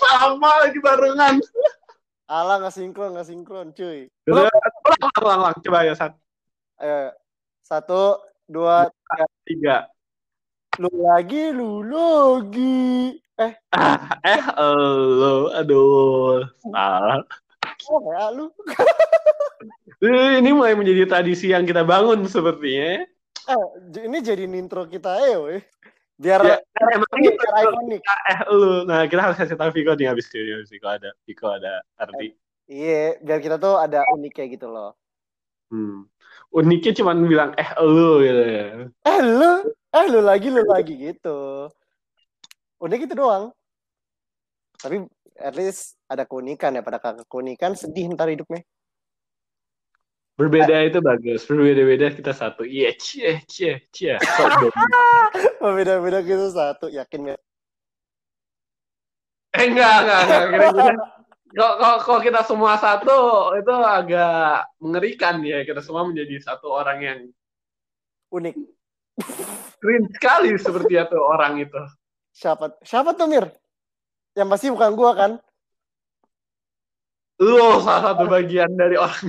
Sama lagi barengan. Alah nggak sinkron, nggak sinkron, cuy. Ulang, ulang, ulang. Coba ya, satu, Ayo, satu, dua, tiga. tiga. Lu lagi, lu lagi. Eh, Ah, eh, lo, aduh, salah. oh, ya lu. Eh, Ini mulai menjadi tradisi yang kita bangun sepertinya. Eh, ini jadi intro kita ya, weh. Biar Ya, emang ini, gitu. biar ikonik. Eh, lu. Nah, kita harus kasih tahu Viko nih habis ini. Habis Viko ada, Viko ada arti. Iya, biar kita tuh ada uniknya gitu loh. Hmm. Uniknya cuma bilang eh lu gitu ya. Eh lu, eh lu lagi, lu lagi gitu. Udah gitu doang. Tapi at least ada keunikan ya. Pada kakak keunikan sedih ntar hidupnya. Berbeda itu bagus. Berbeda-beda kita satu. Iya, cie, cie, cie. Sok dong. Oh, Beda-beda gitu satu, yakin ya. Eh enggak, enggak, enggak. Kira-kira kalau, kalau kita semua satu itu agak mengerikan ya. Kita semua menjadi satu orang yang Unik. cringe sekali seperti itu orang itu. Siapa siapa tuh Mir? Yang pasti bukan gua kan? Lu salah satu bagian dari orang.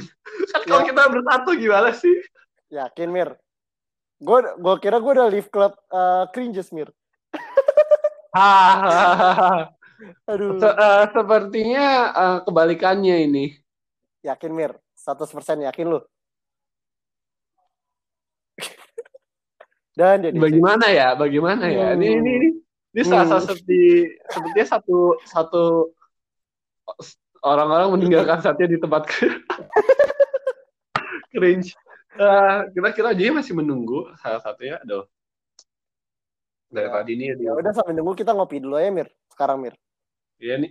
Kan kalau Ya. kita bersatu gimana sih? Yakin Mir? Gue gua kira gue udah leave club uh, cringes Mir. Aduh. Se- eh, sepertinya eh, kebalikannya ini. Yakin Mir? 100% yakin lu? Dan jadi Bagaimana ya? Bagaimana ya? Hmm. Ini ini ini, ini salah Hmm. satu seperti sepertinya satu satu orang-orang meninggalkan saatnya di tempat cringe. Eh, kira-kira aja masih menunggu salah satunya. Aduh. Dari Ya. tadi nih ya udah sampai nunggu kita ngopi dulu ya Mir. Sekarang Mir. ya nih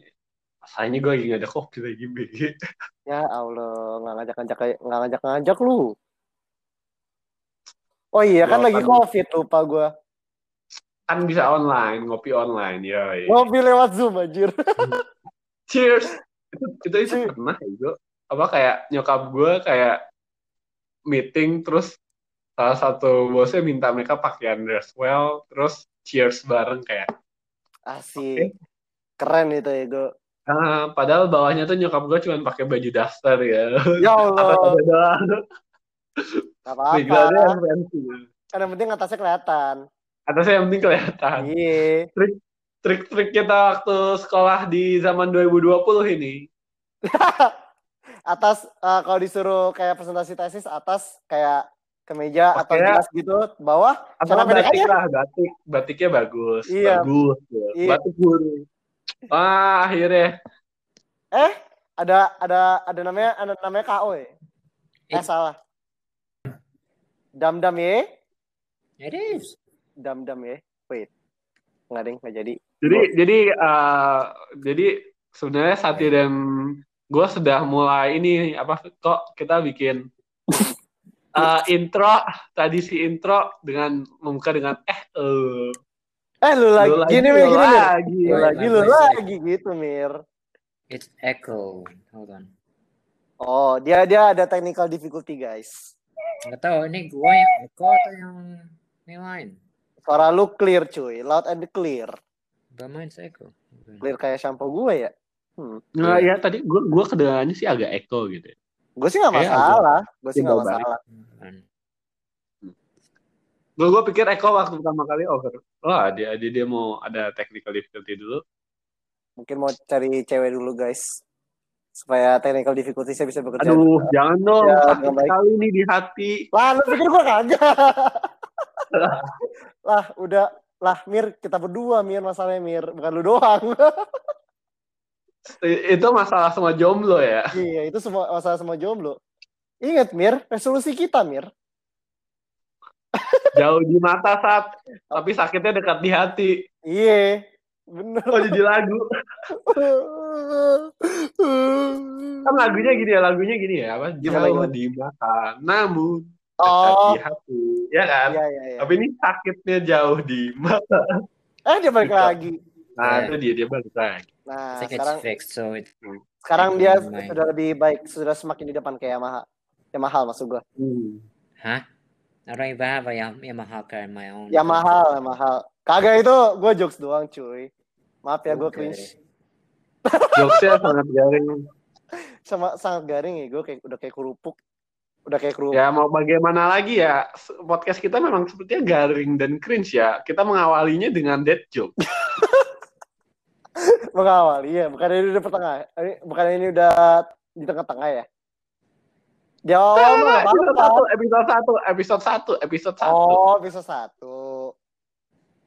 sayangnya gue lagi nggak ada kopi lagi BG. Ya Allah, nggak ngajak-ngajak nggak ngajak-ngajak lu. Oh iya kan Ya, lagi kan. covid lupa gua. Kan bisa online, ngopi online. Ya, ya. Ngopi lewat Zoom anjir. Cheers. Itu itu, itu pernah ya gue. Apa kayak nyokap gue kayak meeting terus salah satu bosnya minta mereka pakaian dress well terus cheers bareng kayak Asik. Keren itu ya gue. ah, padahal bawahnya tuh nyokap gue cuma pakai baju daster ya Ya apa Allah. doang Gak Backgroundnya yang fancy Kan yang penting atasnya kelihatan. atasnya yang penting kelihatan Iya. trik-trik kita waktu sekolah di zaman 2020 ini atas eh, kalau disuruh kayak presentasi tesis atas kayak kemeja atau jas gitu, bawah atau batik aja. lah batik batiknya bagus Iya. bagus ya. Iya. batik guru ah akhirnya Eh, ada ada ada namanya ada namanya KO ya? Eh Eh. salah. Dam dam ya? It is. Dam dam ya? Wait. Nggak ding, nggak jadi. Jadi jadi eh, jadi sebenarnya Satya dan gue sudah mulai ini apa kok kita bikin eh, intro tradisi intro dengan membuka dengan eh eh, Eh lu lagi, lu gini lu Mir, gini lagi. Lu lagi, lu lagi gitu Mir. It's echo. Hold on. Oh, dia dia ada technical difficulty guys. Nggak tahu ini gua yang echo atau yang yang lain. Suara lu clear cuy, loud and clear. Gak main echo. Clear kayak shampoo gue ya. Hmm. Nah, ya tadi gue gue kedengarannya sih agak echo gitu. ya. Gue sih nggak Kayak masalah. Gue sih nggak Tinggal balik. masalah. Hmm. Gue gue pikir echo waktu pertama kali over. Oh dia dia dia mau ada technical difficulty dulu. Mungkin mau cari cewek dulu guys. Supaya technical difficulty saya bisa bekerja. Aduh jangan dong Ya, sakit baik. sekali nih di hati. Lah, lu pikir gue kagak? lah, udah. Lah, Mir, kita berdua, Mir, masalahnya, Mir. Bukan lu doang. Itu masalah semua jomblo ya. iya, itu semua masalah semua jomblo. Ingat, Mir, resolusi kita, Mir. Jauh di mata saat tapi sakitnya dekat di hati. Iya, bener. Oh jadi lagu. Kan lagunya gini ya, lagunya gini ya, apa? Jauh di mata, namun dekat oh, di hati. Ya kan? iya, iya, iya. Tapi ini sakitnya jauh di mata. Eh, dia balik lagi. Nah, Iya. itu dia dia balik lagi. Nah, sekarang fixed, so it, sekarang Iya, dia lumayan. sudah lebih baik, sudah semakin di depan kayak Yamaha. Yamaha maksud gua. Hmm. huh? I don't even have a Yam- Yamaha in my own. Yamaha, Yamaha. Kagak itu gue jokes doang, cuy. Maaf ya gue Oke. cringe. Jokesnya sangat garing. Sama sangat garing ya gue kayak udah kayak kerupuk. Udah kayak kerupuk. Ya mau bagaimana lagi ya, podcast kita memang sepertinya garing dan cringe ya. Kita mengawalinya dengan dead joke. Mengawal, iya. Bukan ini udah pertengah. Bukan ini udah di tengah-tengah ya. Di awal mah nggak episode satu, episode satu, episode satu, episode satu. Oh, bisa satu.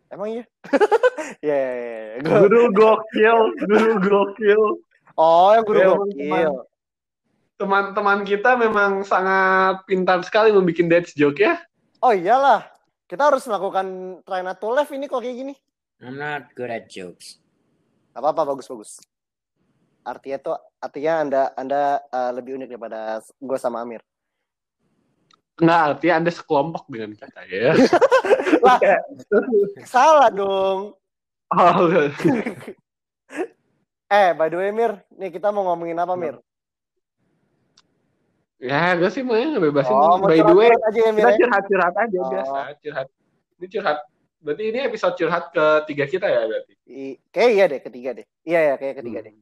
Emang iya? Iya, iya, iya. Gua- Guru gokil, guru gokil. Oh, yang guru Ya, gokil. Teman-teman kita memang sangat pintar sekali membuat dead joke ya. Oh iyalah. Kita harus melakukan try not to laugh ini kok kayak gini. I'm not good at jokes. Gak apa-apa, bagus-bagus. Artinya tuh, artinya Anda Anda uh, lebih unik daripada gue sama Amir. Nggak, artinya Anda sekelompok dengan kita ya. Lah, salah dong. oh, Eh, by the way, Mir, nih kita mau ngomongin apa, Mir? ya, gue sih mau ngebebasin. Oh, By the way, aja ya, Mir. kita ya? curhat-curhat aja Oh. biasa, curhat. Ini curhat. Berarti ini episode curhat ketiga kita ya berarti. I- Kayak iya deh, ketiga deh. Iya, ya, kayak ketiga deh.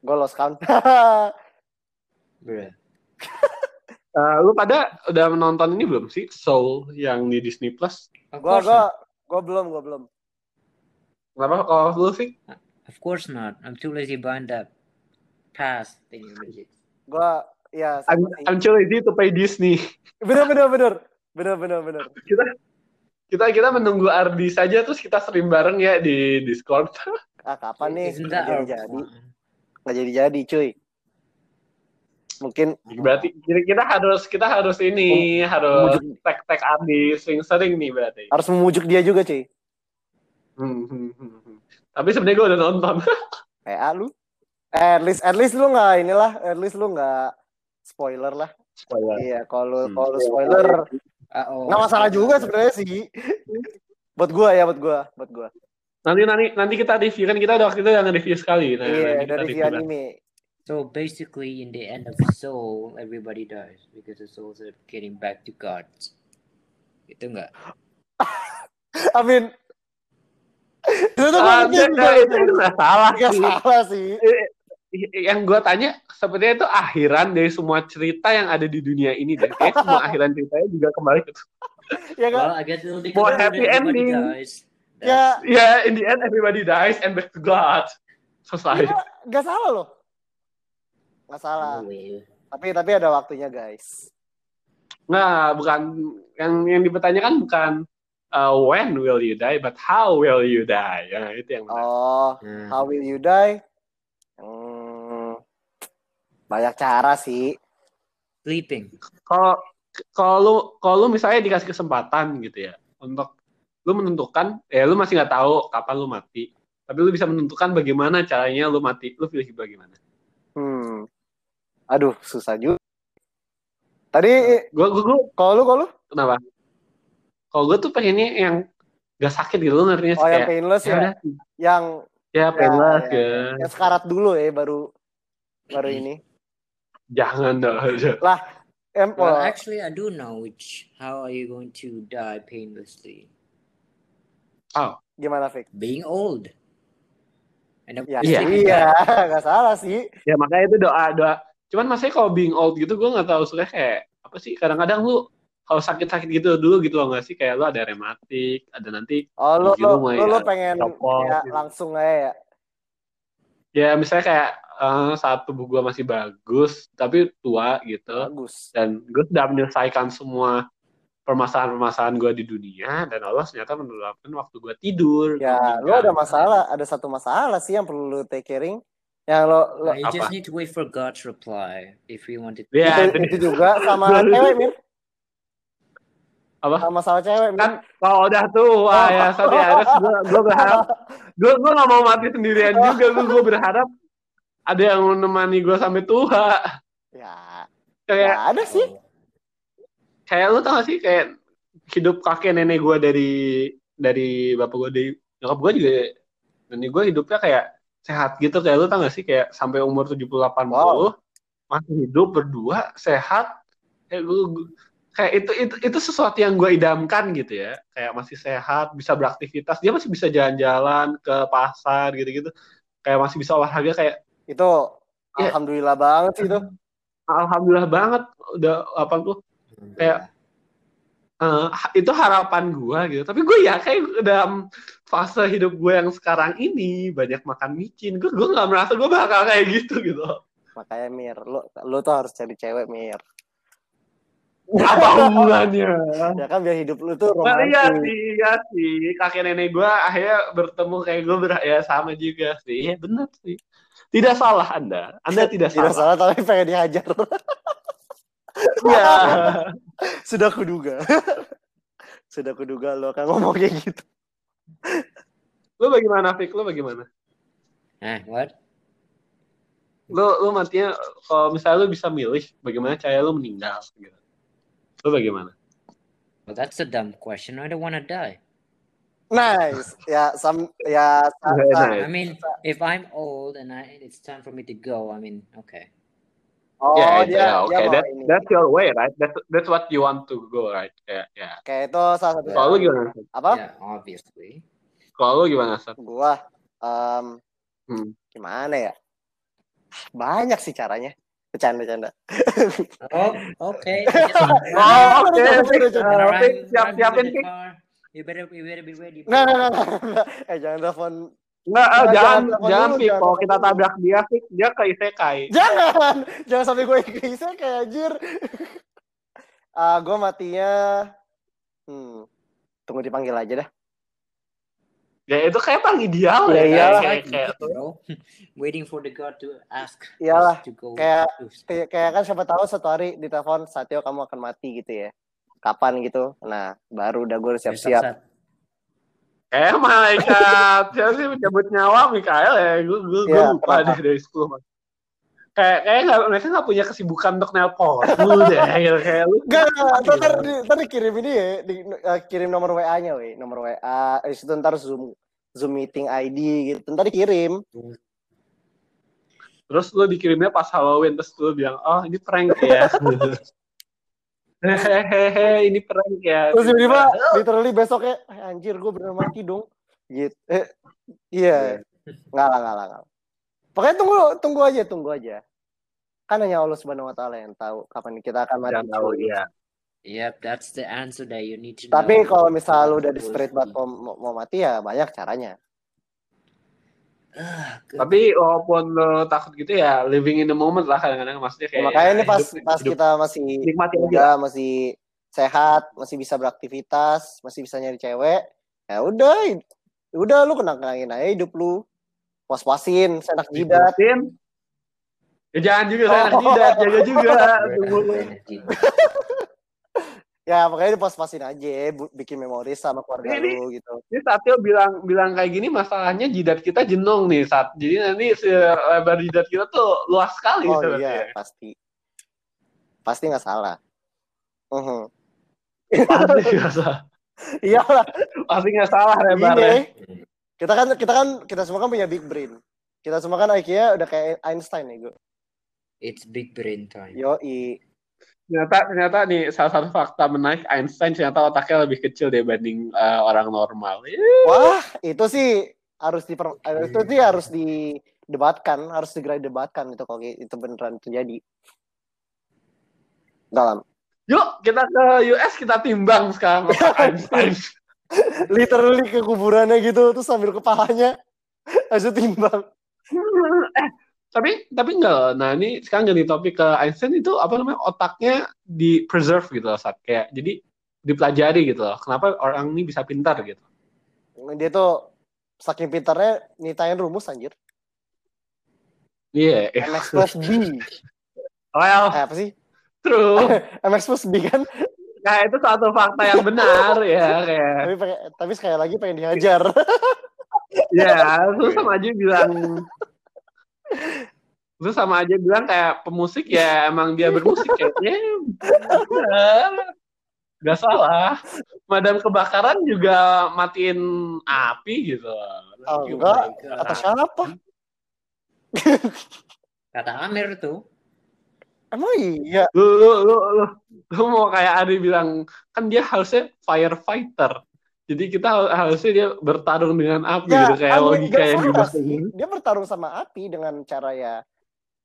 Gue lost count. Eh, lu pada udah menonton ini belum sih Soul yang di Disney Plus? Of Gua course gua not. gua belum, gua belum. Kenapa kalau lu sih? Of course not. I'm too lazy buying that pass thing. Gua ya I'm. I'm too lazy to pay Disney. Bener bener bener. Bener bener bener. Kita kita kita menunggu Ardi saja terus kita stream bareng ya di Discord. Ah, kapan nih? Nggak that our jadi jadi. fun? Nggak jadi jadi, cuy. Mungkin Berarti kita, kita harus kita harus ini harus tag tag Ardi sering-sering nih berarti. harus memujuk dia juga, cuy. Hmm, hmm, hmm. Tapi sebenarnya gue udah nonton. Eh, ah, lu? Eh, at least at least lu nggak inilah, at least lu nggak spoiler lah. Spoiler. Iya, kalau Hmm. kalau spoiler Uh-oh. nggak masalah juga sebenarnya sih. buat gua ya, buat gua, buat gua. Nanti nanti nanti kita review kan kita udah waktu itu yang review sekali. Nah, iya, nanti kita dari review anime. So basically, in the end of Soul, everybody dies because the souls are getting back to God. Itu enggak? I mean, itu tuh Ah, nggak salah nggak salah sih. Yang gue tanya sepertinya itu akhiran dari semua cerita yang ada di dunia ini deh. Kayak semua akhiran ceritanya juga kembali ke Ya kan? Well, I guess it'll be More happy ending. dies. Ya, Ya, in the end everybody dies and back to God. Selesai. Iya, nggak salah loh. Nggak salah. Oh, well. Tapi tapi ada waktunya, guys. Nah, bukan yang yang dipertanyakan bukan uh, when will you die, but how will you die. Ya, itu yang benar. Oh, Hmm. how will you die? Hmm, banyak cara sih. Sleeping. Kalau kalau lu kalau lu misalnya dikasih kesempatan gitu ya untuk lu menentukan ya lu masih nggak tahu kapan lu mati tapi lu bisa menentukan bagaimana caranya lu mati lu pilih bagaimana Hmm. Aduh, susah juga. Tadi gue gue gue kalau lu kalau lu kenapa kalau gue tuh pengennya yang gak sakit gitu lu ngertinya oh yang kayak painless ya ya, yang ya painless ya, ya, yang sekarat dulu ya baru baru ini. Jangan dong Em, Well, oh, actually, I do know which. How are you going to die painlessly? gimana Fik? Being old. And Ya, Iya. iya, nggak salah sih. ya makanya itu doa doa cuman masanya kalau being old gitu gue nggak tahu suka kayak apa sih kadang-kadang lu kalau sakit-sakit gitu dulu gitu loh nggak sih kayak lu ada rematik ada nanti Oh, lu lu, lu lu, pengen copot ya, gitu. langsung aja ya. ya misalnya kayak eh, saat tubuh gue masih bagus tapi tua gitu Bagus. dan gue sudah menyelesaikan semua permasalahan-permasalahan gue di dunia dan Allah ternyata menurunkan waktu gue tidur Ya, lu ada masalah, ada satu masalah sih yang perlu lu take caring. Yang lo, lo Uh, you just Apa? need to wait for God's reply if you wanted. ya itu, itu itu juga sama cewek, Mir. Apa? Sama sama cewek, kan kalau udah tua ya sorry ya gue gue berharap gue gue gak mau mati sendirian juga gue gue berharap ada yang menemani gue sampai tua. Ya, kayak ya ada sih. kayak lu tau gak sih kayak hidup kakek nenek gue dari dari bapak gue dari nyokap gue juga nenek gue hidupnya kayak sehat gitu. Kayak lu tau gak sih kayak sampai umur 70 80 Wow. masih hidup berdua sehat. Kayak gue kayak itu itu itu sesuatu yang gue idamkan gitu ya. Kayak masih sehat bisa beraktivitas. Dia masih bisa jalan-jalan ke pasar gitu-gitu. Kayak masih bisa olahraga kayak Itu Ya. alhamdulillah banget sih itu. alhamdulillah banget udah apa tuh Kayak- eh, itu harapan gue gitu tapi gue ya kayak dalam fase hidup gue yang sekarang ini banyak makan micin gue gue nggak merasa gue bakal kayak gitu gitu Makanya Mir, lu lu tuh harus cari cewek Mir. apa hubungannya Ya kan biar hidup lu tuh Nah, iya romantis. sih, iya sih. Kakek nenek gue akhirnya bertemu kayak gue ber ya sama juga sih. Iya benar sih. Tidak salah Anda. Anda tidak Tidak salah. salah tapi pengen dihajar. Iya. Sudah kuduga. Sudah kuduga lo akan ngomong kayak gitu. Lu bagaimana, Fik? Lu bagaimana? Ah, what? Lu lu matinya kalau misalnya lu bisa milih bagaimana cara lu meninggal gitu. Lu bagaimana? Well, that's a dumb question. I don't want to die. Nice. Ya, sam ya sa- nice. I mean, if I'm old and I, it's time for me to go, I mean, okay. Oh, yeah, dia, yeah, dia okay. mau That, ini. that's your way, right? That's that's what you want to go, right? Kayak ya. Kayak itu salah satu. Kalau lu gimana? Apa? Yeah, obviously. Kalau lu gimana, Sat? Gua em, Hmm. gimana ya? Banyak sih caranya. Bercanda-bercanda. Oh, okay. Oh, oke. Eh, Run- Fik, run siap-siapin, better be ready. Nggak, nggak, nggak, nggak, nggak. Eh, jangan telepon. Enggak, eh, Jangan jangan, jangan, dulu, Fik. jangan Kalau kita tabrak dia, Fik, dia ke isekai. Jangan! Jangan sampai gue keisa kayak anjir. Ah, gue matinya... Hmm. Tunggu dipanggil aja dah. Ya itu kayak paling ideal Ya, ya. Kayak, kayak, me, bro. Waiting for the God to ask Iyalah, to go. kayak- Kayak, kayak kan siapa tahu satu hari di telepon Satyo kamu akan mati gitu ya. Kapan gitu. Nah, baru udah gue siap-siap. Kayak malaikat. Siapa sih mencabut nyawa Mikael ya? Gue gue gue Iya, lupa kenapa? deh dari sekolah. Kayak kayak nggak mereka nggak punya kesibukan untuk nelpon. Lu deh gitu. kayak lu. Enggak, enggak. Ntar, ntar, di- ntar dikirim ini ya. Di, eh, kirim nomor WA-nya, weh. Nomor WA. Habis itu ntar Zoom Zoom meeting ID gitu. Ntar dikirim. Terus lu dikirimnya pas Halloween terus lu bilang, "Oh, ini prank ya." Hehehe, ini prank ya. Terus tiba-tiba literally besoknya, "Eh, anjir gue bener mati dong. Gitu. Eh, iya. Lah, enggak lah, enggak lah. Pokoknya tunggu tunggu aja, tunggu aja. Kan hanya Allah Subhanahu wa taala yang tahu kapan kita akan mati. Tahu iya. Yep, that's the answer that you need to Tapi know. kalau misalnya lu udah desperate banget mau, mau, mau mati ya banyak caranya. Ah. Tapi walaupun lu takut gitu ya, living in the moment lah kadang-kadang maksudnya Ya, kayak. makanya ini ya, pas hidup- pas hidup- kita masih nikmati aja. muda, masih sehat, masih bisa beraktivitas, masih bisa nyari cewek, ya udah, udah lu kenangin aja hidup lu. Was-wasin, senak jidat. Ya jangan juga Oh. jidat, jaga juga. Tunggu. Ya makanya pas-pasin aja, bikin memori sama keluarga Ini- lu gitu. Ini Satyo bilang bilang kayak gini masalahnya jidat kita jenong nih saat. Jadi nanti si lebar jidat kita tuh luas sekali Oh sebenarnya. iya, pasti. Pasti nggak salah. Mhm. Pasti nggak salah. Iya lah. Pasti nggak salah lebarnya. Ini kita kan kita kan kita semua kan punya big brain. Kita semua kan IQ-nya udah kayak Einstein nih gue. It's big brain time. Yo Ternyata ternyata nih salah satu fakta menarik Einstein ternyata otaknya lebih kecil dibanding eh, orang normal. Wah, itu sih harus diper itu sih harus didebatkan, harus segera didebatkan itu kalau itu beneran terjadi. Dalam. Yuk kita ke US kita timbang sekarang Einstein. Literally ke kuburannya gitu terus sambil kepalanya aja timbang. eh tapi tapi enggak loh. nah ini sekarang ganti topik ke Einstein itu apa namanya otaknya di preserve gitu loh saat kayak jadi dipelajari gitu loh kenapa orang ini bisa pintar gitu Dia tuh saking pintarnya nitain rumus anjir. iya MX plus B. well Eh, apa sih? true MX plus B kan. nah itu satu fakta yang benar ya kayak Tapi tapi sekali lagi pengen dihajar. ya terus sama aja bilang terus sama aja bilang kayak pemusik ya emang dia bermusik kayaknya benar. nggak salah madam kebakaran juga matiin api gitu Oh, enggak. Kata siapa? Kata Amir tuh. Emang iya. Lu, lu, lu, lu, lu mau kayak Ari bilang, kan dia harusnya firefighter. Jadi kita har- harusnya dia bertarung dengan api Ya, gitu kayak mean, logika yang ini. Dia bertarung sama api dengan cara ya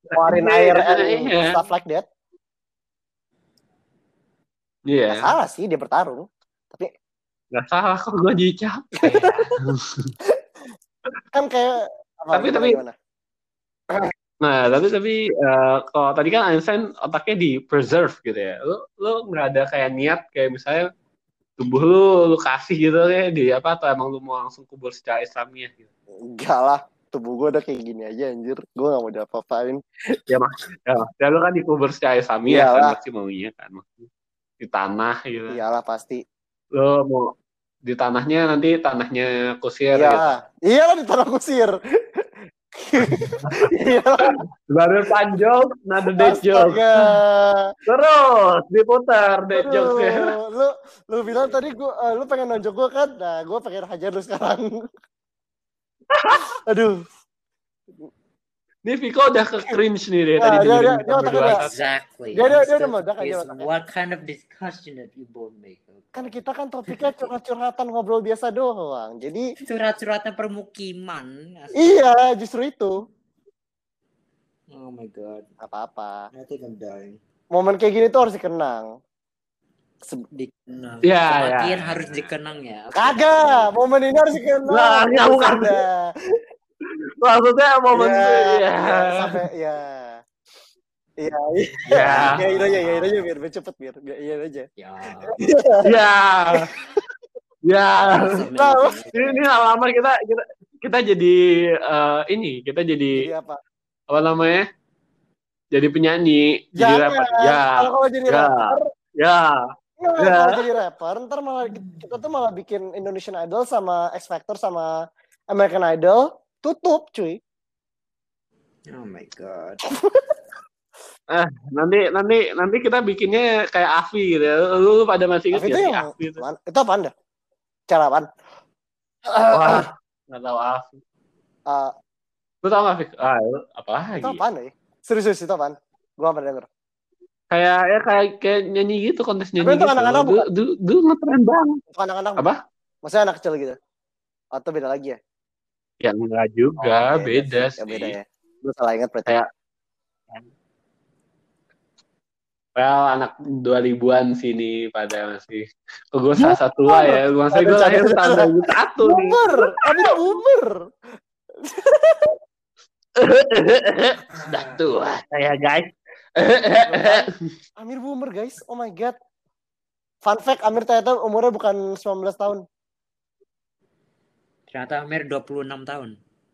keluarin Iya, air and iya. stuff like that. Iya, Nggak salah sih dia bertarung. Tapi nggak salah kok gue jadi capek. kan kayak Tapi- gimana, tapi- gimana? Nah, tapi tapi eh, kalau tadi kan Einstein otaknya di preserve gitu ya. Lu lu nggak ada kayak niat kayak misalnya tubuh lu lu kasih gitu ya di apa atau emang lu mau langsung kubur secara Islamiah gitu. enggak lah. Tubuh gue udah kayak gini aja anjir. Gue gak mau diapa-apain. Ya, ya lu kan dikubur secara Islamiah kan pasti maunya kan. Di tanah gitu. Iyalah pasti. Lu mau di tanahnya nanti tanahnya kusir Iya. gitu. Iyalah di tanah kusir. Baru panjang, nada dead joke. Terus diputar dead joke ya. Lu lu bilang tadi gua eh, lu pengen nonjok gua kan? Nah, gua pengen hajar lu sekarang. Aduh. Ini Viko udah ke cringe nih dia Nah, tadi dia- dengerin dia- kita dia otaknya berdua. udah- Exactly. Dia- dia- dia udah meledak aja It's otaknya. What kind of discussion that you both make? Kan kita kan topiknya curhat-curhatan ngobrol biasa doang. Jadi Curhat-curhatan permukiman. iya, justru itu. Oh my god. Apa-apa. I think I'm dying. Momen kayak gini tuh harus dikenang. Se- Dikenang. Ya, Kematian ya. harus dikenang ya. Kagak, momen ini harus dikenang. Lah, enggak, bukan. Maksudnya momen Ya, ya. ya, sampai ya. Iya, iya. Ya. Ya, iya aja, ya, aja biar biar cepet biar, biar iya aja. Ya. Ya. Ya. Tahu. Ini, ini lama kita kita kita jadi eh, ini, kita jadi Jadi apa? apa namanya? Jadi penyanyi, jadi Jangan. rapper. Ya. Kalau kalau jadi Ya. rapper, Ya. nggak, Ya. kalau jadi rapper, ntar malah kita tuh malah bikin Indonesian Idol sama X Factor sama American Idol tutup, cuy. Oh my god. Nanti nanti nanti kita bikinnya kayak Avi gitu. ya. Lu, lu pada masih ingat Tapi itu Avi itu? Itu apaan dah? Cara apaan? Wah, nggak tahu Avi. Eh, Lu tau gak, Fik? Ah, apa lagi? itu apaan ya? Serius, serius itu apaan? Gua nggak pernah denger. Kayak ya kayak kayak nyanyi gitu kontes nyanyi itu gitu. anak-anak Dulu dulu dulu ngetren banget. Anak-anak. Apa? Maksudnya anak kecil gitu? Atau beda lagi ya? Ya enggak juga, Oh, beda sih. sih. Ya beda ya. Gue salah ingat berarti. Kayak Well, anak 2000-an sini pada masih. Kok gue salah satu tua ya. Masa gue lahir tahun 2001 nih. Boomer! Ada boomer! Sudah tua saya guys. Amir boomer guys, oh my god. Fun fact, Amir ternyata umurnya bukan 19 tahun. Ternyata Amir 26 tahun.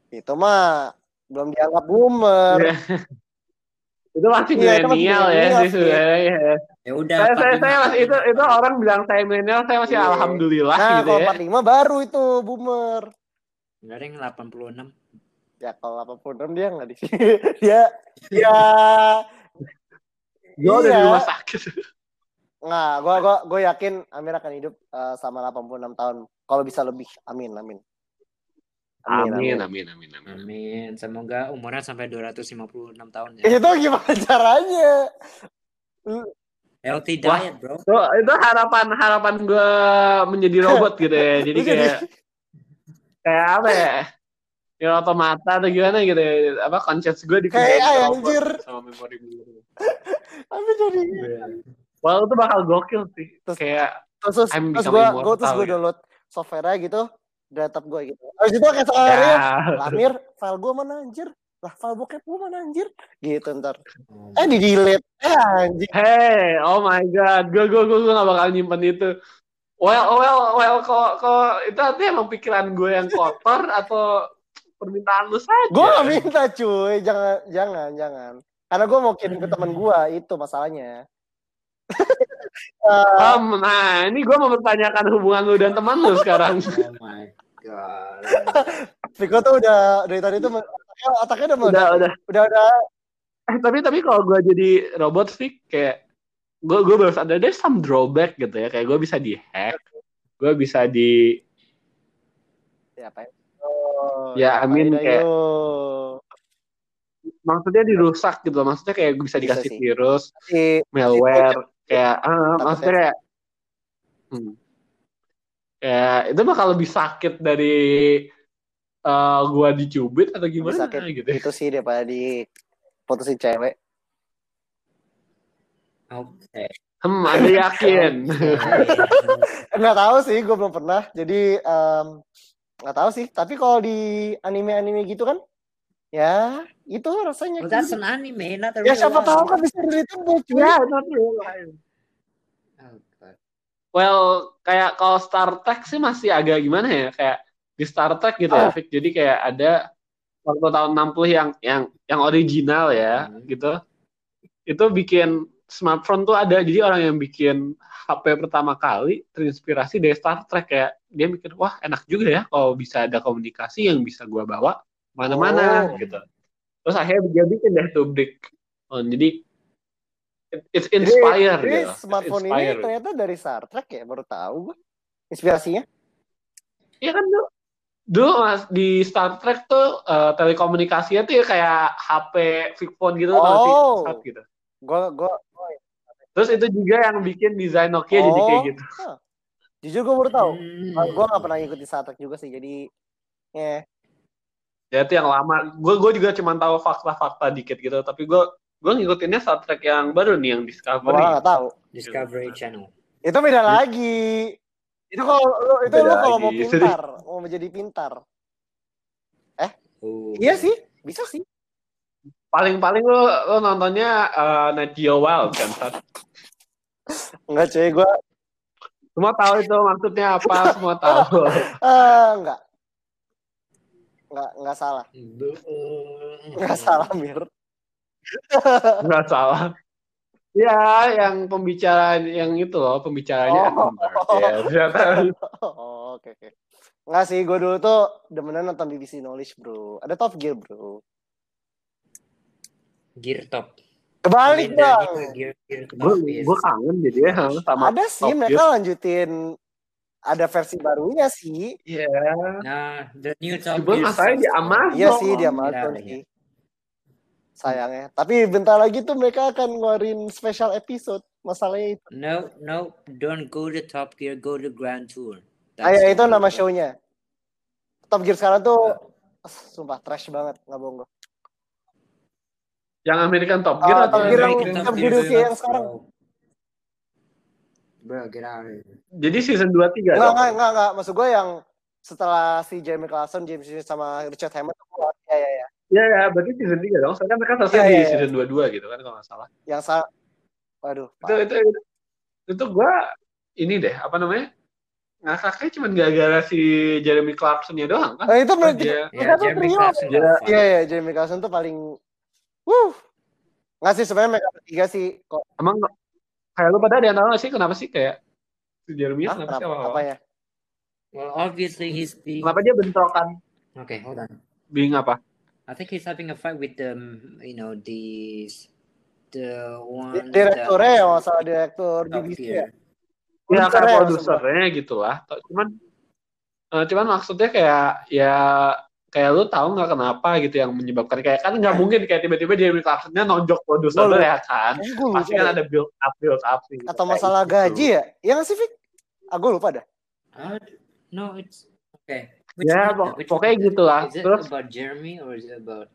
Itu mah belum dianggap boomer. itu masih Iya, itu masih milenial ya milenial sih sih. sebenarnya. ya. Ya udah. Saya, saya, 45 saya masih itu itu orang bilang saya milenial, saya masih Iya. alhamdulillah Nah, gitu kalau ya. 45 baru itu boomer. Enggak ada yang 86. Ya kalau 86 dia nggak di sini. dia ya Gue udah di iya. rumah sakit. nggak, gua gua gua yakin Amir akan hidup eh, sama 86 tahun. Kalau bisa lebih. Amin, amin. Amin, amin, amin, amin. Amin. Semoga umurnya sampai 256 tahun ya. Itu gimana caranya? Healthy Wah. diet, bro. Itu, itu harapan harapan gue menjadi robot gitu ya. Jadi kayak kayak apa ya? Ya otomata atau gimana gitu ya. Apa conscience gue dikerjain Kayak robot anjir. sama memori gue. Amir jadi Wah itu bakal gokil sih. Terus- kayak terus terus, I'm terus becoming gue gue terus gue gitu. download software gitu desktop gue gitu habis itu kayak soalnya ya. Amir file gue mana anjir lah file bokep gue mana anjir gitu ntar Oh, eh di delete eh anjir Hey, oh my god, gue gue gue gue gak bakal nyimpen itu. Well, well, well, kok kok itu artinya emang pikiran gue yang kotor atau permintaan lu saja? gue gak minta cuy jangan jangan jangan karena gue mau kirim ke teman gue itu masalahnya Eh, Um, nah, ini gue mau bertanyakan hubungan lu dan teman lu sekarang. oh my. Viko tuh udah dari tadi tuh otaknya, otaknya udah udah, udah udah. udah udah Eh, tapi tapi kalau gue jadi robot sih kayak gue gue baru sadar there's some drawback gitu ya. Kayak gue bisa di hack, gue bisa di ya apa ya Oh, Ya, I mean, kayak- ayo? maksudnya dirusak gitu. Maksudnya kayak bisa Bisa dikasih sih. virus, Si malware, kayak ah, maksudnya kayak hmm. Kayak itu bakal lebih sakit dari eh, gua dicubit atau lebih gimana sakit gitu. itu sih daripada di putusin cewek. Okay. Hmm, Anda yakin? Nggak tahu sih, gue belum pernah. Jadi em, nggak tahu sih. Tapi kalau di anime-anime gitu kan, ya itu rasanya. well, that's gitu. an anime, not a Ya real siapa tahu kan bisa relatable cuy. Ya, not real life. Well, kayak kalau Star Trek sih masih agak gimana ya, kayak di Star Trek gitu ya, Ah. Fik. Jadi kayak ada waktu tahun 60 yang yang yang original ya, Hmm. gitu. Itu bikin smartphone tuh ada. Jadi orang yang bikin HP pertama kali terinspirasi dari Star Trek kayak dia mikir, wah enak juga ya kalau bisa ada komunikasi yang bisa gua bawa mana-mana Oh. gitu. Terus akhirnya dia bikin deh tuh Brick. Oh, jadi it- it's Jadi, inspired jadi. It's smartphone ini ternyata dari Star Trek ya, baru tahu gue. Inspirasinya. Iya kan dulu, dulu mas di Star Trek tuh eh, telekomunikasinya tuh ya kayak HP flip phone gitu sih? Oh. Sat gitu. Gue gue Terus itu juga yang bikin desain Nokia jadi Oh. kayak gitu. jujur gue baru tahu. Hmm. Gue gak pernah ngikutin Star Trek juga sih, jadi ya Ya itu yang lama. Gue gue juga cuma tahu fakta-fakta dikit gitu. Tapi gue gue ngikutinnya Trek yang baru nih yang Discovery. malah gak tahu. Discovery Channel. Itu beda lagi. Itu kalau lu itu Beda lu kalau mau pintar, mau menjadi pintar. Oh. Iya sih, bisa sih. Paling-paling lo, lo nontonnya eh, Net Geo Wild kan? Sat? Enggak cuy, gue Semua tahu itu maksudnya apa. Semua tahu. eh enggak. Enggak, enggak salah. Enggak salah, Mir. Nggak salah. Ya, yang pembicaraan yang itu loh, pembicaranya Oh. Attenborough. Ya, ternyata Oh, oke oke. Enggak sih, gue dulu tuh demenan nonton BBC Knowledge, Bro. Ada Top Gear, Bro. Gear Top. Kebalik, Gear, Gear gue kangen jadi ya sama Ada sih, Top mereka lanjutin ada versi barunya sih. ya nah the new Top Cuma Gear. masalahnya di Amazon. Iya sih, dia Get Amazon of sih. Sayangnya. Tapi bentar lagi tuh mereka akan ngeluarin special episode. Masalahnya itu. No, no, don't go to Top Gear, go to Grand Tour. Ah, ya, itu nama show-nya. Top Gear sekarang tuh sumpah trash banget, nggak bohong gue. Yang American Top Gear Top atau Gear yang- American Top Gear Gear UK yang sekarang. Bro, get out of here. jadi season 2 3 Enggak, enggak, enggak, enggak. Maksud gue yang setelah si Jeremy Clarkson, James Smith sama Richard Hammond keluar. Ya, ya, ya. Iya ya, berarti season 3 dong. Soalnya mereka selesai Iya, di iya, iya. season 22 gitu kan kalau nggak salah. Yang sa Waduh. Itu itu itu, itu gue ini deh, apa namanya? Ngakaknya cuma gara-gara si Jeremy Clarkson-nya doang kan. Nah, itu Oh, menurut dia tuh Jeremy. Clarkson Iya. Iya, iya, Jeremy Clarkson tuh paling Wuh. Nggak sih sebenarnya mereka bertiga sih kok. emang kayak lu pada ada yang tahu nggak sih kenapa sih kayak si Jeremy Hah, kenapa sih kenapa, awal-awal? apa ya? Well, obviously he's the. Kenapa dia bentrokan? Okay, hold on. Bing apa? I think he's having a fight with the, you know, the the one. Direkturnya ya, masalah direktur BBC ya. Ya Produsernya kayak produsernya gitu lah. Cuman eh, cuman maksudnya kayak ya kayak lu tahu nggak kenapa gitu yang menyebabkan kayak kan nggak mungkin kayak tiba-tiba Jeremy Clarkson-nya nonjok produser lupa. ya kan. Eh, Pasti kan ada build up build up gitu. Atau masalah gitu. gaji ya? Iya nggak sih, Fik? Ah, gue lupa dah. Uh, no, it's okay. Ya, Which pokoknya one is it? gitu lah. Is it Terus about Jeremy or is it about?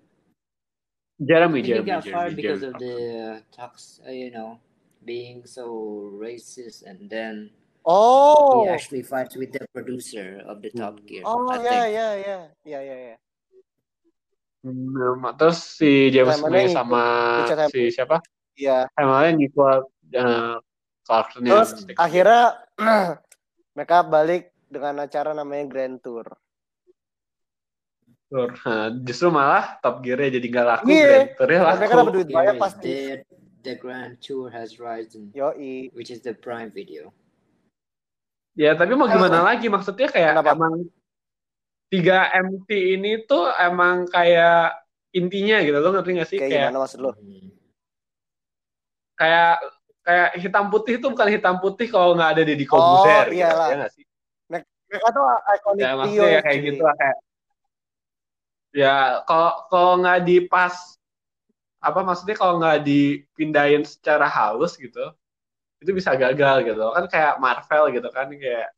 Jeremy, he Jeremy, got Jeremy, fired because Jeremy. of the uh, talks, uh, you know, being so racist, and then Oh. he actually fights with the producer of the Top Gear. Oh, I ya, think. ya, ya. Ya, ya, ya. Hmm, terus si James May sama si siapa? Iya. Hamilton ngikut uh, Clarkson ya. Terus akhirnya mereka balik dengan acara namanya Grand Tour. Tour. Nah, justru malah Top Gear-nya jadi nggak laku, Iya. Grand Tour-nya laku. mereka dapat duit banyak pasti. the the Grand Tour has risen, Yoi. which is the Prime Video. Ya, tapi mau gimana lagi? Maksudnya kayak Kenapa? emang 3 MT ini tuh emang kayak intinya gitu. Lo ngerti gak sih? Kayak Kayak gimana maksud lo? Hmm. kayak kayak hitam putih itu bukan hitam putih kalau nggak ada Deddy Oh, Corbuzier gitu. iyalah. Ya nggak sih? Mereka tuh iconic Ya maksudnya ya kayak cuy. gitu lah kayak ya kalau kalau nggak di pas apa maksudnya kalau nggak dipindahin secara halus gitu itu bisa gagal gitu. Kan kayak Marvel gitu kan kayak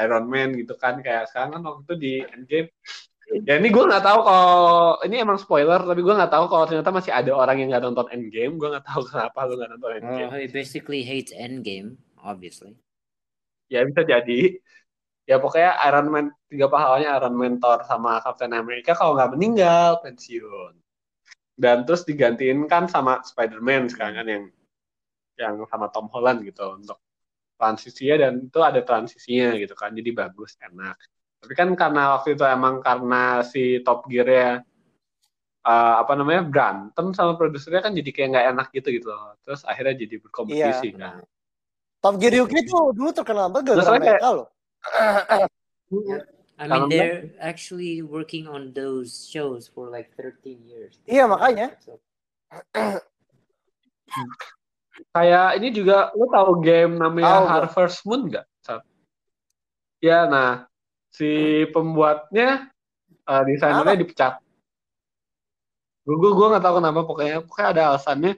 Iron Man gitu kan kayak sekarang kan waktu itu di Endgame. Ya ini gue nggak tahu kalau ini emang spoiler tapi gue nggak tahu kalau ternyata masih ada orang yang nggak nonton Endgame. Gue nggak tahu kenapa lu nggak nonton Endgame. Oh, he basically hates Endgame, obviously. ya bisa jadi ya pokoknya Iron Man tiga pahlawannya Iron Man Thor sama Captain America kalau nggak meninggal pensiun dan terus digantiin kan sama Spider-Man sekarang kan yang yang sama Tom Holland gitu untuk transisinya dan itu ada transisinya gitu kan jadi bagus enak tapi kan karena waktu itu emang karena si Top Gear ya eh, apa namanya berantem sama produsernya kan jadi kayak nggak enak gitu gitu loh. terus akhirnya jadi berkompetisi Iya. kan Top Gear UK itu dulu terkenal banget gara-gara kayak- mereka loh. I mean, they're actually working on those shows for like 13 years. Iya, makanya. So, Kayak ini juga lu tahu game namanya gua. Harvest Moon? Sat? Ya, nah si pembuatnya eh, desainernya dipecat. Gue gue gue nggak tahu kenapa pokoknya pokoknya ada alasannya.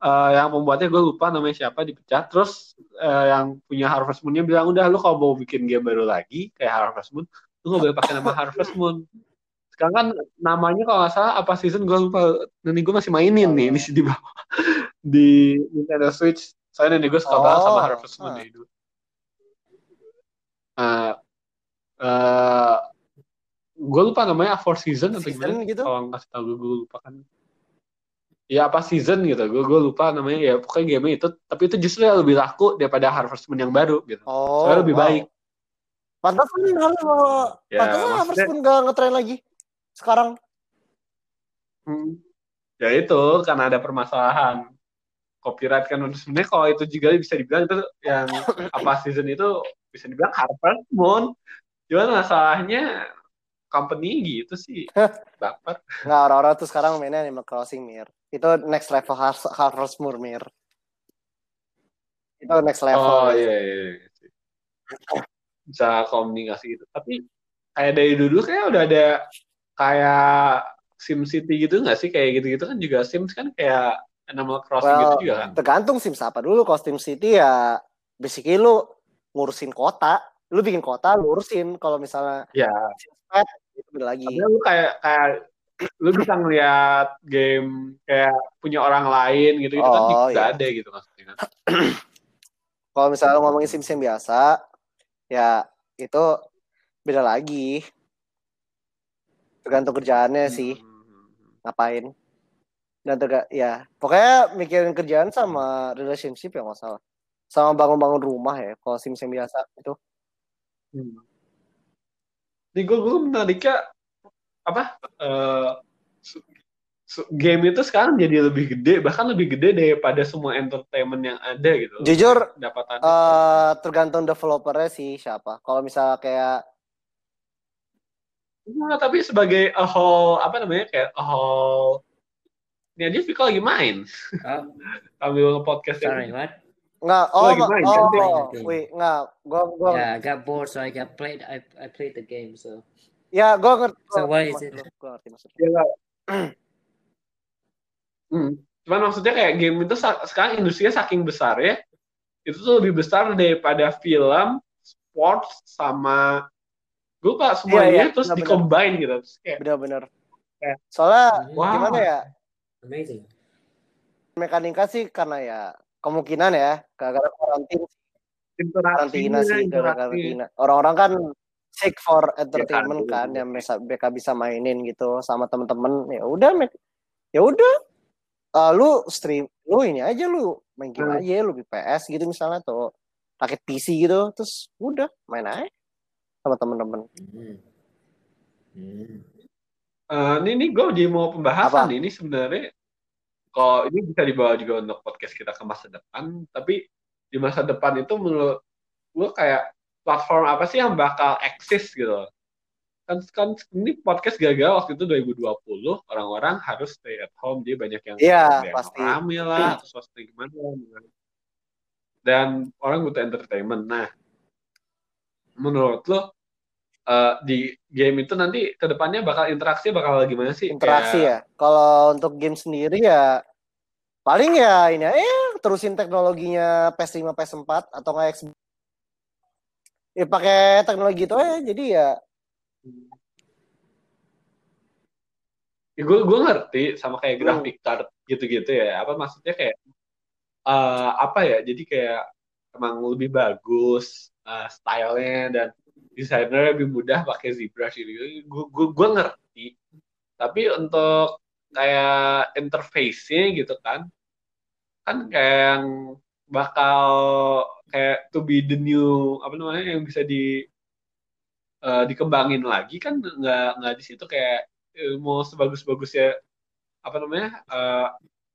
Eh, yang pembuatnya gue lupa namanya siapa dipecat. Terus eh, yang punya Harvest Moon-nya bilang udah lu kalau mau bikin game baru lagi kayak Harvest Moon, lu nggak boleh pakai nama Harvest Moon. Sekarang kan namanya kalau nggak salah apa season gue lupa. Nanti gue masih mainin nih ini di bawah di Nintendo Switch. Soalnya nenek gue suka banget sama Oh, Harvest Moon dari dulu. Eh, eh, gue lupa namanya Four Season atau Season gimana? gitu? Kalau nggak tahu gue, gue lupa kan. Ya apa season gitu, gue gue lupa namanya ya pokoknya game itu, tapi itu justru yang lebih laku daripada Harvest Moon yang baru gitu. Oh, Soalnya lebih wow. baik. Pantesan hal Ya, pantesan maksudnya- Harvest Moon gak ngetren lagi sekarang. Hmm. Ya itu karena ada permasalahan copyright kan sebenarnya kalau itu juga bisa dibilang itu yang apa season itu bisa dibilang Harvest Moon. Cuman masalahnya company gitu sih baper. Nggak, orang-orang tuh sekarang mainnya Animal Crossing, Mir. Itu next level Har- Harvest Moon, Mir. Itu next level. Oh iya, iya, iya. Bisa komunikasi gitu. Tapi kayak dari dulu kayak udah ada kayak Sim City gitu nggak sih kayak gitu-gitu kan juga Sims kan kayak Animal Crossing Well, gitu juga kan. Tergantung Sims apa dulu. Kalau Sim City ya basically lu ngurusin kota. Lu bikin kota, lu urusin. Kalau misalnya Ya. Sims Pet, itu beda lagi. Tapi lu kayak kayak lu bisa ngeliat game kayak punya orang lain gitu gitu kan Oh, juga iya. ada gitu maksudnya kan. Kalau misalnya lu ngomongin Sims yang biasa, ya itu beda lagi. Tergantung kerjaannya sih. Hmm. ngapain dan terga ya pokoknya mikirin kerjaan sama relationship ya nggak salah sama bangun-bangun rumah ya kalau sim sim biasa itu Hmm. Nih gue gue menariknya apa eh, su- su- game itu sekarang jadi lebih gede bahkan lebih gede daripada semua entertainment yang ada gitu. Jujur, pendapatan. eh tergantung developernya sih siapa kalau misalnya kayak Enggak, tapi sebagai a whole apa namanya kayak a whole ini aja Viko lagi main Oh, sambil nge-podcast sorry, what? Nggak oh ma- main, kan, Tim? oh wait nggak gua gua Yeah, I got bored, so I got played. I I played the game, so ya gua ngerti So what is it? gua ngerti maksud lu. Ya, nggak. Hmm. Cuman maksudnya kayak game itu sekarang industrinya saking besar ya, itu tuh lebih besar daripada film, sports, sama gue lupa semua Iya, iya, ini terus benar-benar. di-combine gitu. Terus kayak, bener-bener Ya. soalnya Wow. gimana ya amazing. mekanika sih karena ya kemungkinan ya gara-gara karantin karantina interaksinya, sih gara-gara karantina orang-orang kan seek for entertainment betul, kan betul. yang bisa mereka bisa mainin gitu sama temen-temen ya udah ya udah Eh, lu stream lu ini aja lu main game Hmm. aja lu di PS gitu misalnya tuh pakai PC gitu terus udah main aja sama temen-temen Mm. Mm. Eh, ini nih gue jadi mau pembahasan Apa? ini sebenarnya kalau ini bisa dibawa juga untuk podcast kita ke masa depan tapi di masa depan itu menurut gue kayak platform apa sih yang bakal eksis gitu? Kan kan ini podcast gagal waktu itu 2020 orang-orang harus stay at home jadi banyak yang Iya, yang pasti. rame lah terus pasti gimana. Dan orang butuh entertainment. Nah menurut lo eh, di game itu nanti ke depannya bakal interaksi bakal gimana sih? interaksi ya. Kalau untuk game sendiri ya paling ya ini ya terusin teknologinya PS5 PS4 atau nggak Xbox. Ya pakai teknologi itu aja jadi ya Ya, gue gue ngerti sama kayak Hmm. graphic card gitu-gitu ya. Apa maksudnya kayak eh, apa ya? Jadi kayak emang lebih bagus eh, stylenya dan desainernya lebih mudah pakai ZBrush gitu. Gue gue gue ngerti. Tapi untuk kayak interface-nya gitu kan, kan kayak yang bakal kayak to be the new apa namanya yang bisa di eh, dikembangin lagi kan nggak nggak di situ kayak mau sebagus-bagusnya apa namanya eh,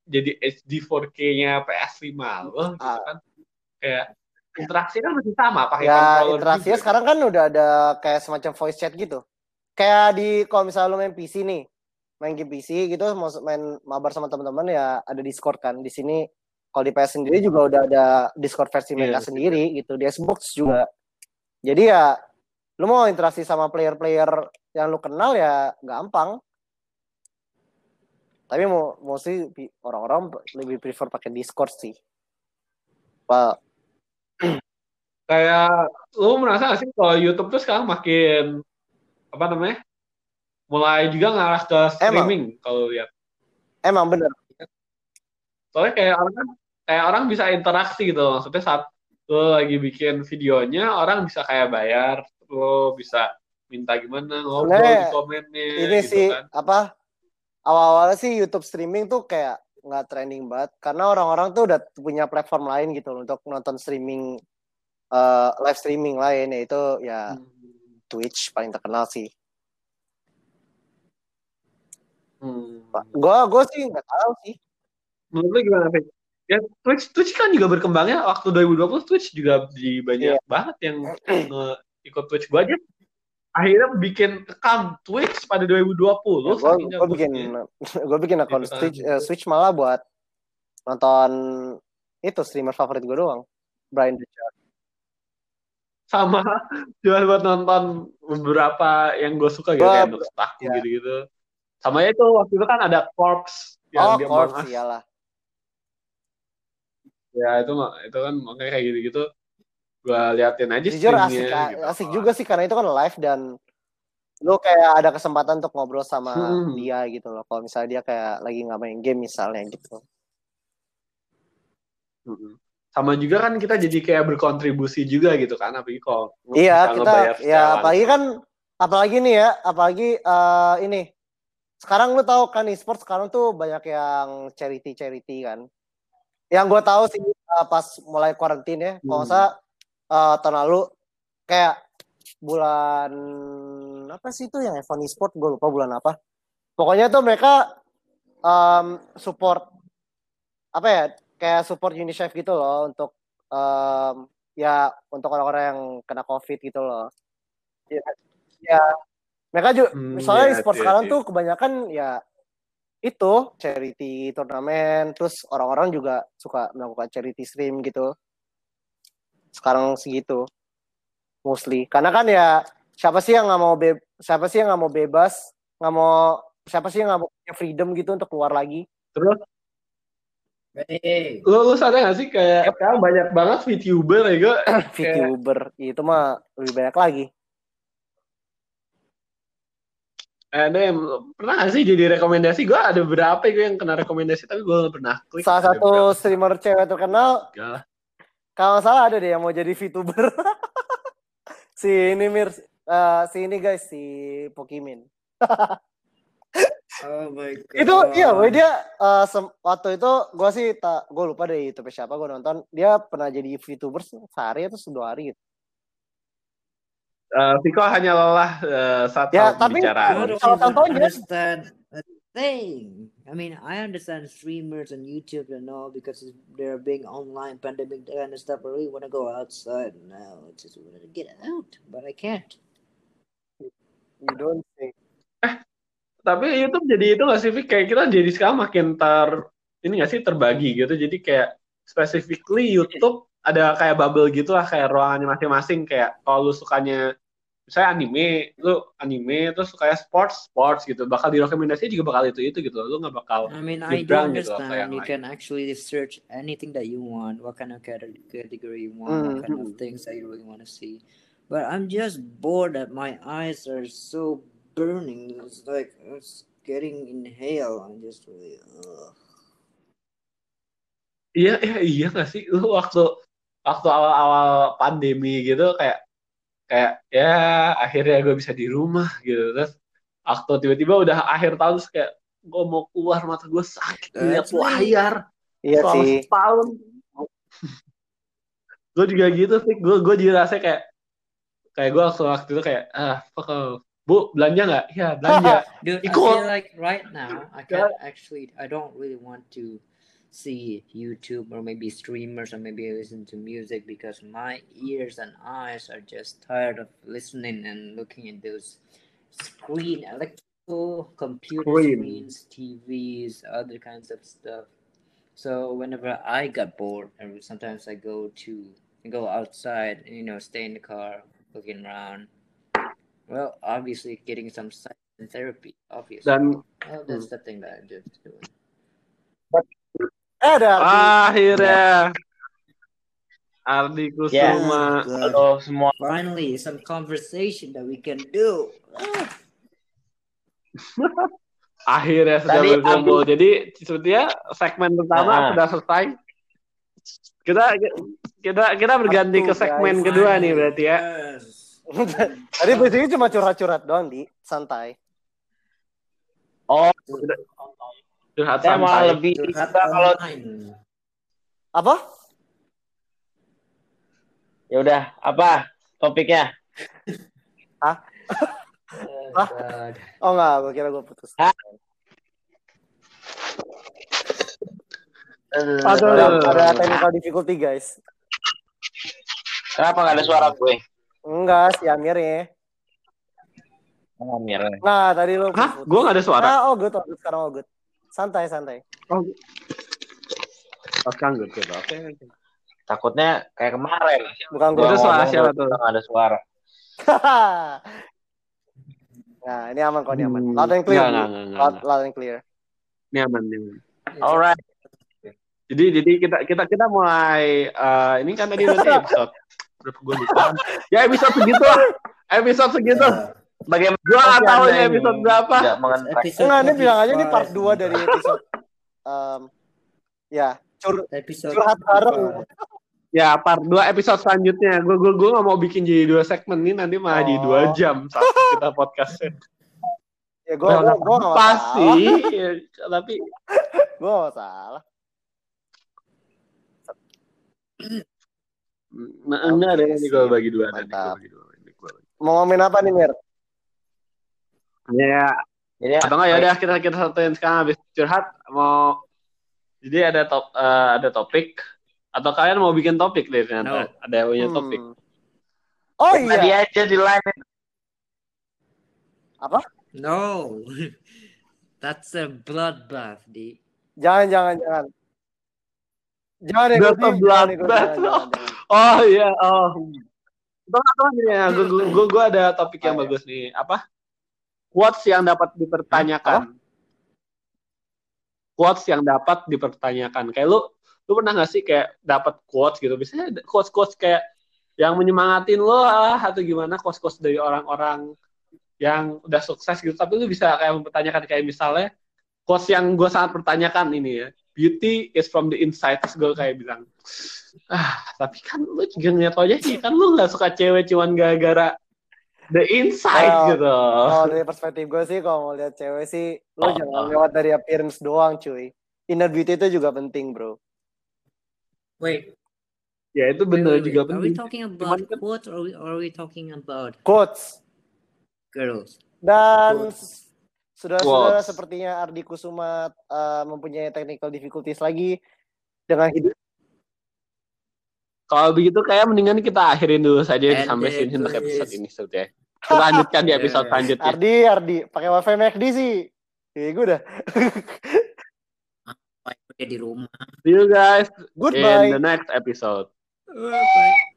jadi HD 4K-nya PS5 loh gitu Ah. kan kayak interaksi kan masih sama pakai ya interaksinya juga. sekarang kan udah ada kayak semacam voice chat gitu. Kayak di kalau misalnya lu main PC nih, main game PC gitu mau main mabar sama teman-teman ya ada Discord kan. Di sini kalau di PS sendiri juga udah ada Discord versi Iya, mereka sendiri gitu. Di Xbox juga. Jadi ya lu mau interaksi sama player-player yang lu kenal ya gampang. Tapi mau mostly orang-orang lebih prefer pakai Discord sih. Pak, kayak lu merasa gak sih kalau YouTube tuh sekarang makin apa namanya mulai juga ngarah ke streaming kalau lihat emang bener. soalnya kayak orang kan kayak orang bisa interaksi gitu loh. maksudnya saat lo lagi bikin videonya orang bisa kayak bayar lo bisa minta gimana ngobrol di komennya ini gitu sih kan apa awal-awalnya sih YouTube streaming tuh kayak nggak trending banget karena orang-orang tuh udah punya platform lain gitu loh untuk nonton streaming eh, live streaming lain yaitu ya Hmm. Twitch paling terkenal sih. Hmm. Gua gua sih nggak tahu sih. menurut lo gimana Fik? ya Twitch Twitch kan juga berkembangnya waktu 2020 Twitch juga di banyak Iya. banget yang ikut Twitch gua aja akhirnya bikin account Twitch pada 2020 Ya, gua bikin gua bikin akun Gitu. Switch, eh, Switch malah buat nonton itu streamer favorit gue doang. Brian the Shark. sama cuma buat nonton beberapa yang gue suka gitu kayak Taku ya. gitu-gitu sama ya itu waktu itu kan ada Corpse yang Oh, dia Corpse iyalah. ya itu mah- itu kan makanya kayak gitu-gitu gue liatin aja Jujur asik gitu. asik juga sih karena itu kan live dan lu kayak ada kesempatan untuk ngobrol sama Hmm. dia gitu loh. Kalau misalnya dia kayak lagi nggak main game misalnya gitu. Mm-mm. sama juga kan kita jadi kayak berkontribusi juga gitu kan apalagi kalau Iya, kita ya apalagi kan apalagi nih ya, apalagi eh, ini. Sekarang lu tahu kan e-sport sekarang tuh banyak yang charity-charity kan. Yang gue tahu sih eh, pas mulai karantin ya, kalau nggak Eh, tahun lalu kayak bulan apa sih itu yang event e-sport gue lupa bulan apa. Pokoknya tuh mereka em, support apa ya kayak support UNICEF gitu loh untuk em, ya untuk orang-orang yang kena COVID gitu loh. Ya, ya mereka juga Hmm, misalnya iya, e-sport iya, sekarang iya. tuh kebanyakan ya itu charity turnamen terus orang-orang juga suka melakukan charity stream gitu. Sekarang segitu mostly. Karena kan ya siapa sih yang nggak mau be siapa sih yang nggak mau bebas nggak mau siapa sih yang nggak mau punya freedom gitu untuk keluar lagi? Terus? Hey, lu, lu sadar gak sih kayak sekarang banyak banget VTuber ya gue VTuber itu mah lebih banyak lagi. Eh, Dem, pernah gak sih jadi rekomendasi? Gue ada beberapa gue yang kena rekomendasi, tapi gue gak pernah klik. salah Ada satu streamer cewek terkenal. Kalau salah ada deh yang mau jadi VTuber. Si ini mir. Eh, si ini guys si Pokimin. Oh my god. itu iya dia eh, sem- waktu itu gue sih tak gue lupa deh YouTube siapa gue nonton. Dia pernah jadi VTuber sehari atau dua hari gitu. Eh, Viko hanya lelah eh, saat Ya, tapi- bicara. Kalau even contohnya- understand. a thing. I mean, I understand streamers and YouTube and all because they're being online pandemic and stuff. I really want to go outside now. I just want to get out, but I can't. you don't say Tapi YouTube jadi itu gak sih? Kayak kita jadi sekarang makin ter... Ini gak sih, terbagi gitu. Jadi kayak specifically YouTube ada kayak bubble gitu lah, kayak ruangannya masing-masing. Kayak kalau lu sukanya misalnya anime, lu anime terus kayak sports, sports gitu, bakal direkomendasi juga bakal itu itu gitu. Lu nggak bakal I mean, I do gitu understand. yang You can actually search anything that you want, what kind of cate- category you want, what kind of things that you really want to see. But I'm just bored that my eyes are so burning. It's like it's getting inhale. I'm just really. Ugh. Iya, iya, iya nggak sih? Lu waktu waktu awal-awal pandemi gitu kayak kayak ya akhirnya gue bisa di rumah gitu terus waktu tiba-tiba udah akhir tahun terus kayak gue mau keluar mata gue sakit lihat That's me. layar Iya selama sih. setahun gue juga gitu sih gue gue juga rasanya kayak kayak gue waktu waktu itu kayak ah fuck off. bu belanja nggak ya belanja Dude, I Ikut. feel like right now I can't actually. I don't really want to see YouTube or maybe streamers or maybe listen to music because my ears and eyes are just tired of listening and looking at those screen electrical computer Screen. screens, TVs, other kinds of stuff. So whenever I got bored, and sometimes I go to go outside, and, you know, stay in the car, looking around. Well, obviously, getting some silent therapy, obviously. dan well, that's hmm. the thing that I'm just doing. Eh, ada Ardi. akhirnya Ardi Kusuma God. Halo semua. Finally, some conversation that we can do. Akhirnya sudah Tadi berkumpul. Jadi sepertinya segmen pertama Ah. sudah selesai. Kita kita kita berganti ke Atuh, segmen guys. kedua nih berarti ya. Yes. Tadi basically cuma curhat-curhat doang di santai. Oh, Curhat saya malah lebih Curhat kalau. Apa? ya udah apa topiknya? Oh, Ah. Oh enggak, gue kira gue putus. Hah? Aduh. Ada, ada technical difficulty guys. Kenapa nggak ada suara gue? Enggak, si Amirnya. Oh, Mir. Nah, tadi lu Hah? Gue gak ada suara. Ah, oh good, oh good. Sekarang oh good. Santai, santai. Oh, oh sekarang good, good. Oke. oke. Takutnya kayak kemarin. Bukan Itu gue. Gua suara ngomong, siapa tuh? Nggak ada suara. nah, ini aman kok, ini aman. Hmm, Loud and clear. Enggak, Bu. enggak, enggak, Loud, enggak. loud and clear. Ini aman, ini aman. Alright. Jadi jadi kita kita kita mulai eh, ini kan tadi berarti episode berapa gue lupa. Ya episode segitu lah. Episode segitu. Bagaimana? Gue nggak tahu ini episode berapa. Episode Enggak, ini bilang aja ini part 45. 2 dari episode um, ya, cur Episode curhat bareng. 45. Ya part 2 episode selanjutnya. Gue gue gue nggak mau bikin jadi dua segmen ini nanti malah jadi Oh. dua jam saat kita podcastnya. Ya gue gue gue enggak pasti. Ya, tapi Gue enggak masalah. nah, enggak ada ini gue bagi dua ada nih, gua Mantap. bagi dua. Ini gua bagi. Mau ngomongin apa nih, Mir? Ya, Jadi atau enggak ya udah kita kita satuin sekarang habis curhat mau jadi ada top eh, ada topik atau kalian mau bikin topik deh ternyata ada yang punya topik Hmm. Oh tadi iya. aja di line No. That's a bloodbath, di. Jangan jangan jangan. Jangan ya, That's a jangan blood ikut, bath. jangan, jangan, jangan. oh iya oh Tunggu, tunggu gini ya gue gue gue ada topik yang Oh, iya. bagus nih apa quotes yang dapat dipertanyakan. Quotes yang dapat dipertanyakan. Kayak lu lu pernah gak sih kayak dapat quotes gitu? Biasanya quotes quotes kayak yang menyemangatin lo lah atau gimana quotes quotes dari orang-orang yang udah sukses gitu. Tapi lu bisa kayak mempertanyakan kayak misalnya quotes yang gue sangat pertanyakan ini ya. Beauty is from the inside terus gue kayak bilang ah tapi kan lu juga ngeliat aja sih kan lu nggak suka cewek cuman gara-gara the inside Well, gitu Kalau dari perspektif gue sih, kalau mau lihat cewek sih, lo Oh, jangan oh. lewat dari appearance doang, cuy. Inner beauty itu juga penting, bro. Wait. ya itu wait, bener wait, juga wait. Are we penting talking Cuman about kan- quotes or are we, are we talking about Quotes. girls? Dan Quotes. saudara-saudara Quotes. sepertinya Ardi Kusuma uh, mempunyai technical difficulties lagi dengan hidup. Kalau begitu kayak mendingan kita akhirin dulu saja And sampai sini untuk episode is- ini sebetulnya kita lanjutkan di episode Yeah. selanjutnya Ardi, Ardi, pakai wifi McD sih. Ya gue udah. Why, di rumah. see you guys in Goodbye. the next episode Bye.